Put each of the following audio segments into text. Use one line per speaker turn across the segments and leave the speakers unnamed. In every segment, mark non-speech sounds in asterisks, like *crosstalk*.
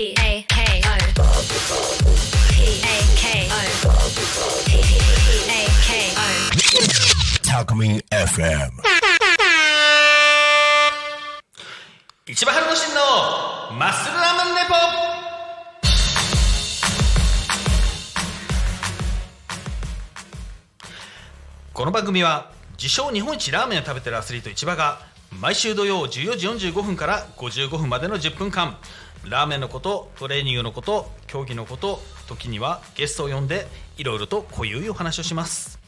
P A K O P A K O P A K O
Talkme FM.
一番春の真のマッスルラーメンレポこの番組は自称日本一ラーメンを食べてるアスリート市場が毎週土曜14時45分から55分までの10分間ラーメンのことトレーニングのこと競技のこと時にはゲストを呼んでいろいろと濃ゆいお話をします。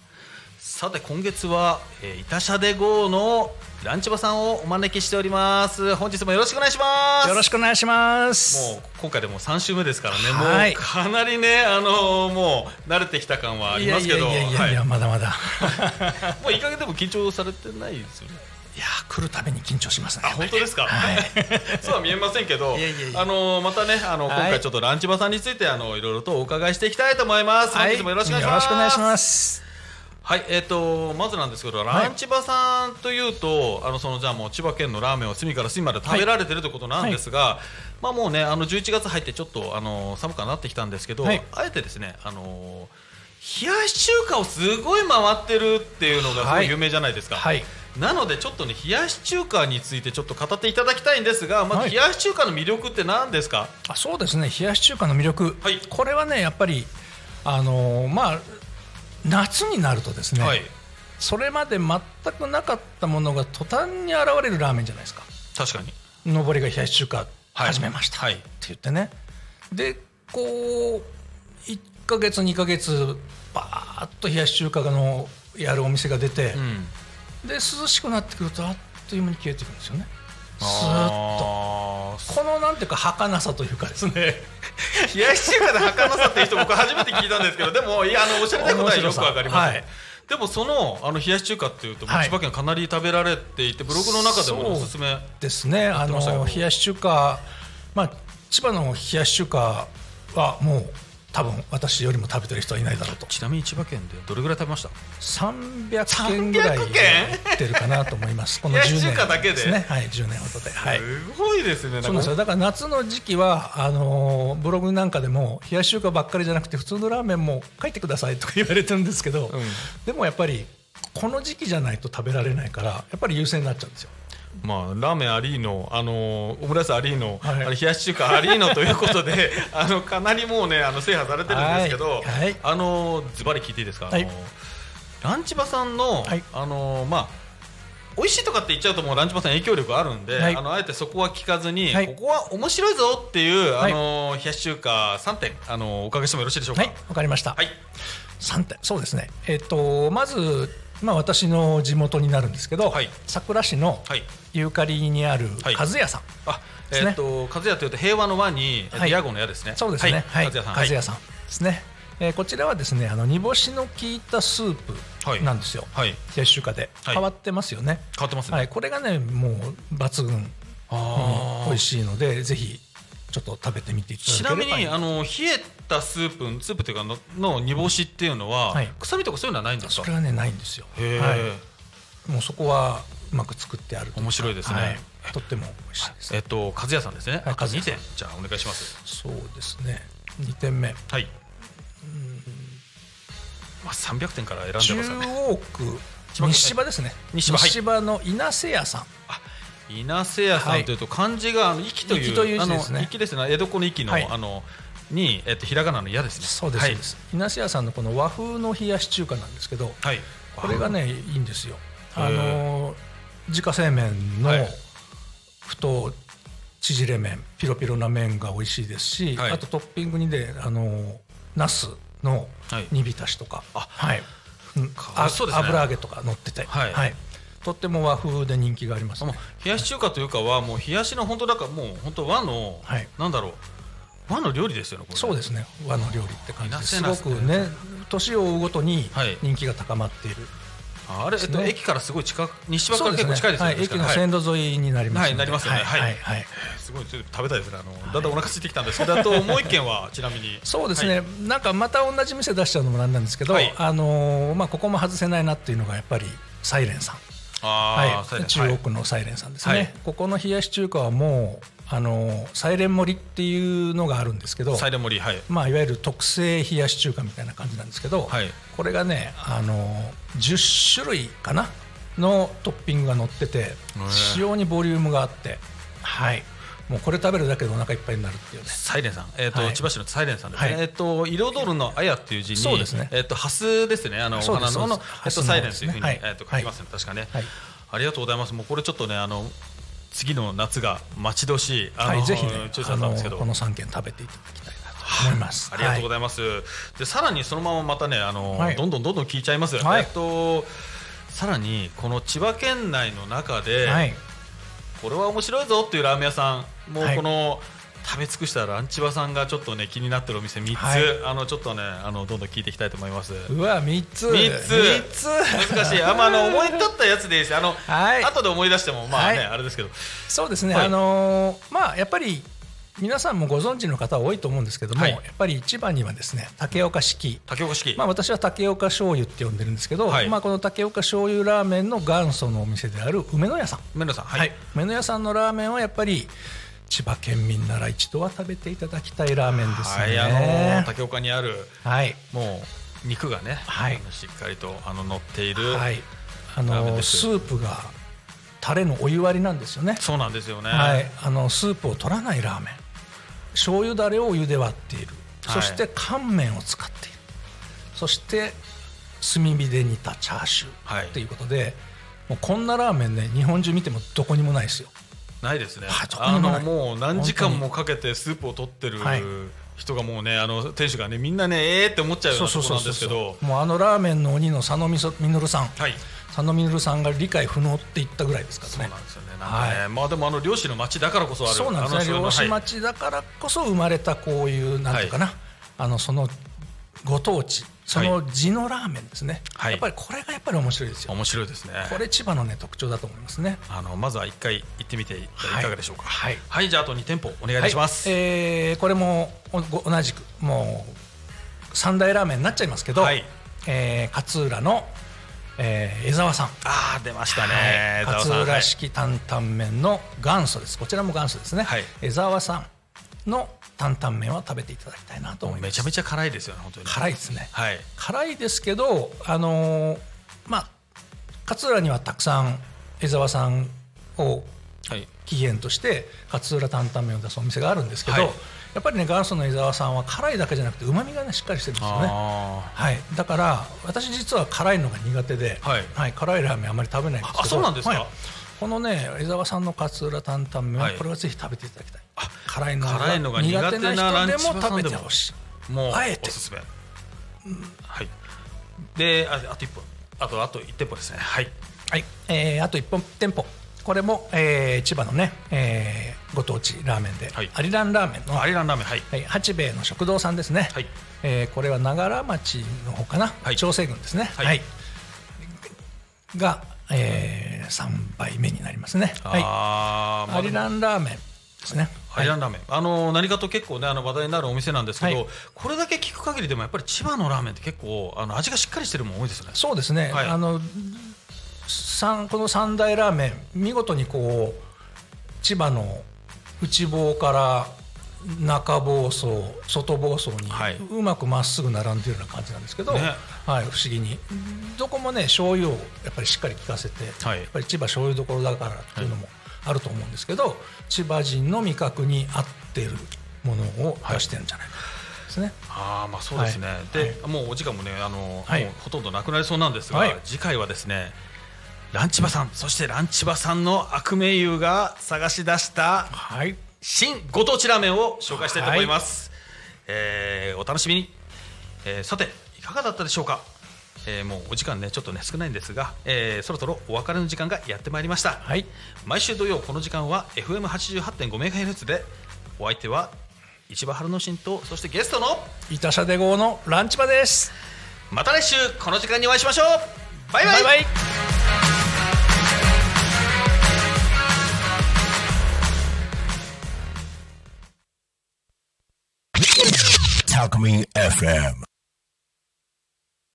さて今月は、えー、イタシャデ GO のランチバさんをお招きしております。本日もよろしくお願いします。
よろしくお願いします。
もう今回でも3週目ですからね、
はい。
もうかなりね、あのーもう慣れてきた感はありますけど、
いやいやいやまだまだ。*laughs*
もういい加減でも緊張されてないですよね。
いや、来るたびに緊張しますね。
あ本当ですか、*laughs* そうは見えませんけど、
いやいやいや
あのーまたね、あの
はい
今回ちょっとランチバさんについてあのいろいろとお伺いしていきたいと思います。本日もよろしくお願いします。
よろしくお願いします。
はい、えっ、とまずなんですけど、ランチバさんというと、あのそのじゃあもう千葉県のラーメンを隅から隅まで食べられてるということなんですが、まあもうねあの11月入ってちょっとあの寒くはなってきたんですけど、
はい
あえてですねあの冷やし中華をすごい回ってるっていうのが有名じゃないですか。
はい。
なのでちょっとね冷やし中華についてちょっと語っていただきたいんですが、まず
はい
冷やし中華の魅力って何ですか？
あ、そうですね。冷やし中華の魅力。
はい
これはね、やっぱり。あのーまあ。夏になるとですね。
はい、
それまで全くなかったものが途端に現れるラーメンじゃないですか。
確かに。
上りが冷やし中華
はい
始めました、
はい
って言ってねでこう1か月2か月バーッと冷やし中華のやるお店が出て、
うん。
で涼しくなってくるとあっという間に消えていくんですよね。スーッと。このなんていうか儚さというかですね。*laughs*
冷やし中華で儚さっていう人僕初めて聞いたんですけどでもいやあのおっしゃりたいことはよくわかります、
はい。
でもそのあの冷やし中華っていうと、
はい。
千葉県かなり食べられていてブログの中でもおすすめ
ですね。あの冷やし中華まあ千葉の冷やし中華はもう多分私よりも食べてる人はいないだろうと
ちなみに千葉県でどれぐらい食べました
？300件ぐらい
300件
行ってるかなと思います。*laughs* この
冷やし
10
中華だけで
すね。はい、10年ほどで。はい。
すごいですね
そうなんですよ。だから夏の時期はあのーブログなんかでも冷やし中華ばっかりじゃなくて普通のラーメンも書いてくださいとか言われてるんですけど、でもやっぱりこの時期じゃないと食べられないからやっぱり優先になっちゃうんですよ。
まあ、ラーメンアリーノ、あのオムライスアリーノ、
はい。
あの冷やし中華アリーノということで *laughs* あのかなりもうねあの制覇されてるんですけど、
はい。はい
あのズバリ聞いていいですか、
はい。
あのランチバさんの、
はい。
あのまあ美味しいとかって言っちゃうともうランチバさん影響力あるんで、
はい。
あのあえてそこは聞かずに、
はい。
ここは面白いぞっていう、
はい。
あの冷やし中華3点あのお伺いしてもよろしいでしょうか？
はい、わかりました。
はい。
3点。そうですね。えっとまずまあ私の地元になるんですけど、
はい
佐倉市の
はい
ユーカリにある
はい
和屋さん。
あえ
ですね
っと和也というと平和の和に、
はい
ヤゴの矢ですね。
そうですね。はい。
和也さん。
和也さんですね。えーこちらはですね、あの煮干しの効いたスープなんですよ。
はい。
冷やし中華で
はい
変わってますよね。
変わってますね。
はい、これがね、もう抜群、
あー
美味しいので、ぜひちょっと食べてみていただ
ちなみ
ければいい
にあの冷えたスープスープというかのの煮干しっていうのは、
はい
臭みとかそういうのはないんですか？
それはねないんですよ。はい。もうそこはうまく作ってある
面白いですね
はいとっても美味しいです。
えっと和也さんですね、
はい
あと2
和也さん
点じゃあお願いします
そうですね。二点目。
はいまあ300点から選んでますね
央区西芝ですね。
西芝はい
の稲瀬屋さん。
稲瀬屋さんというと漢字があの息というあの息ですね。江戸っ子の息の、
はい。
あのにえっとひらがなの矢ですね。
そうです、
はい。
稲瀬屋さんのこの和風の冷やし中華なんですけど
はい。
これがねいいんですよ。あの自家製麺の
はい
太縮れ麺ピロピロな麺が美味しいですし、
はい。
あとトッピングにであのナスの
はい。
煮浸しとか、
あ
はい。うん。
あそうですね。
油揚げとか乗ってて、
はい
とっても和風で人気があります、
もう
ね、
冷やし中華というかはもう冷やしの本当だからもう本当和の、
はい。
なんだろう。和の料理ですよね
そうですね。和の料理って感じです。すごくね年を追うごとに
はい。
人気が高まっている、
ああれ、えっと、
ね。
駅からすごい近く西芝から結構近いですよね
はい、駅の線路沿いになりますので
はいなりますよね。
はい
はい。
はいはい。
すごいちょっと食べたいですね。あの、だんだんお腹空いてきたんですけどあともう一軒は *laughs* ちなみに。
そうですね、
はい。
なんかまた同じ店出しちゃうのもなんなんですけど、
はい。
あのーまあ、ここも外せないなっていうのがやっぱりサイレンさん、はい、中国のサイレンさんですね、
はい。
ここの冷やし中華はもうあのサイレン盛りっていうのがあるんですけど
サイレン盛りはい。
まあ、いわゆる特製冷やし中華みたいな感じなんですけど、
はい。
これがねあの10種類かなのトッピングが乗ってて非常にボリュームがあってはいもうこれ食べるだけでお腹いっぱいになるっていうね
サイレンさん、えっ、と、
はい
千葉市のサイレンさんですね。
はい
えっ、と、彩るのあやっていう字に、
そうですね
えっ、と、ハスですね。あの、お花の、のえっと、サイレンというふうに、
はい
えっ、と、書きますね、確かね、
はい
ありがとうございます。もう、これちょっとね、あの。次の夏が待ち遠しい、あ
い、ぜひね
注射
あの
なんですけど。
この3件食べていただきたいなと思います。
ありがとうご
ざい
ます。で、さらにそのまままたね、あの、
はい
どんどんどんどん聞いちゃいます。
はい
えっと。さらに、この千葉県内の中で、
はい、
これは面白いぞっていうラーメン屋さん、もう
はい。
この、食べ尽くしたランチバさんがちょっとね気になってるお店3つ、
はい。
あのちょっとねあのどんどん聞いていきたいと思います。
うわ三つ。
三つ。
三つ。
難しい。あ、まあ、あの思い立ったやつでいいです。あの、
はい。
後で思い出してもまあね、
はい。
あれですけど。
そうですね、
はい。
あのーまあやっぱり皆さんもご存知の方多いと思うんですけども、
はい。
やっぱり千葉にはですね竹岡式。
竹岡式。
まあ、私は竹岡醤油って呼んでるんですけど、
はい。
まあ、この竹岡醤油ラーメンの元祖のお店である梅の屋さん、
メロさん、はい。
はい、梅の屋さんのラーメンはやっぱり千葉県民なら一度は食べていただきたいラーメンです
はい、あ
ね。
の竹岡にある
はい、
もう肉がね、
はい。
しっかりとあの乗っている、
はい、あのスープがタレのお湯割りなんですよね。
そうなんですよね。
はい、あのスープを取らないラーメン醤油だれをお湯で割っている、
はい。
そして乾麺を使っている。そして炭火で煮たチャーシュ
はい。
ーということで、もうこんなラーメンね日本中見てもどこにもないですよ
ないですね。あのもう何時間もかけてスープを取ってる
はい。
人がもうね、あの店主がねみんなねえーって思っちゃうようなところなんですけど、
もうあのラーメンの鬼の佐野みそみのるさん。
はい。
佐野みのるさんが理解不能って言ったぐらいですからね。
そうなんですよね。ね、
はい。
まあでもあの漁師の町だからこそある。
そうなんですね漁師
はい。
町だからこそ生まれたこういうなんていうかな、あのそのご当地その地のラーメンですね、
はい。
やっぱりこれがやっぱり面白いですよ。
面白いですね。
これ千葉のね特徴だと思いますね。
あのまずは一回行ってみていかがでしょうか。
はい。
はい、じゃああと二店舗お願いします。
はい。えーこれも同じくもう三大ラーメンになっちゃいますけど、
はい。
えー勝浦の、えー江沢さん。
ああ出ましたね。
はい。勝浦式担々麺の元祖です。こちらも元祖ですね、
はい。
江沢さんの担々麺は食べていただきたいなと思います。
めちゃめちゃ辛いですよね本当に。
辛いですね。
はい。
辛いですけどあのーまあ勝浦にはたくさん江沢さんを
はい。
起源として勝浦担々麺を出すお店があるんですけど、
はい。
やっぱりね元祖の江沢さんは辛いだけじゃなくてうまみがねしっかりしてるんですよね。
あ
はい、だから私実は辛いのが苦手で、
はい。
辛いラーメンあまり食べないんですけど。
あそうなんですか？
はいこのね江沢さんの勝浦担々麺は
はい。
これはぜひ食べていただきたい、辛いのが
辛いのが苦手な
人でも食べてほしい。
あもう
あえて。
おすすめ。はい。でああと一本あとあと一店舗ですね。はい。
はい、えーあと1本店舗。これも、えー千葉のね、えーご当地ラーメンで、
はい。
アリランラーメンの、
アリランラーメンはい。
はい、八兵衛の食堂さんですね、
はい。
えーこれは長良町の方かな、
はい。
長生郡ですね、
はい。
はい。が、え3杯目になりますね、はい、アリランラーメンですね、
アリランラーメン、あの何かと結構ねあの話題になるお店なんですけど、
はい。
これだけ聞く限りでもやっぱり千葉のラーメンって結構あの味がしっかりしてるもん多いですよね。
そうですね、
はい。
あの三この三大ラーメン見事にこう千葉の内房から中房層外房層に
はい。う
まくまっすぐ並んでるような感じなんですけど、
ね。
はい、不思議に。どこもね醤油をやっぱりしっかり効かせて、
はい。
やっぱり千葉醤油どころだからっていうのもあると思うんですけど、千葉人の味覚に合ってるものを出してるんじゃないかですね。
ああまあそうですね。
はい。
で、もうお時間もねあの、
はい。
もうほとんどなくなりそうなんですが、
はい。
次回はですねランチバさんそしてランチバさんの悪名優が探し出した
はい
新ご当地ラーメンを紹介したいと思います、えーお楽しみに、えーさていかがだったでしょうか、えーもうお時間ねちょっとね少ないんですが、えーそろそろお別れの時間がやってまいりました、
はい。
毎週土曜この時間は FM88.5MHz でお相手は市場春之進とそしてゲストの
イタシャデ号のランチバです。
また来週この時間にお会いしましょう。バイバイ。
バイバイ
Talk Me FM.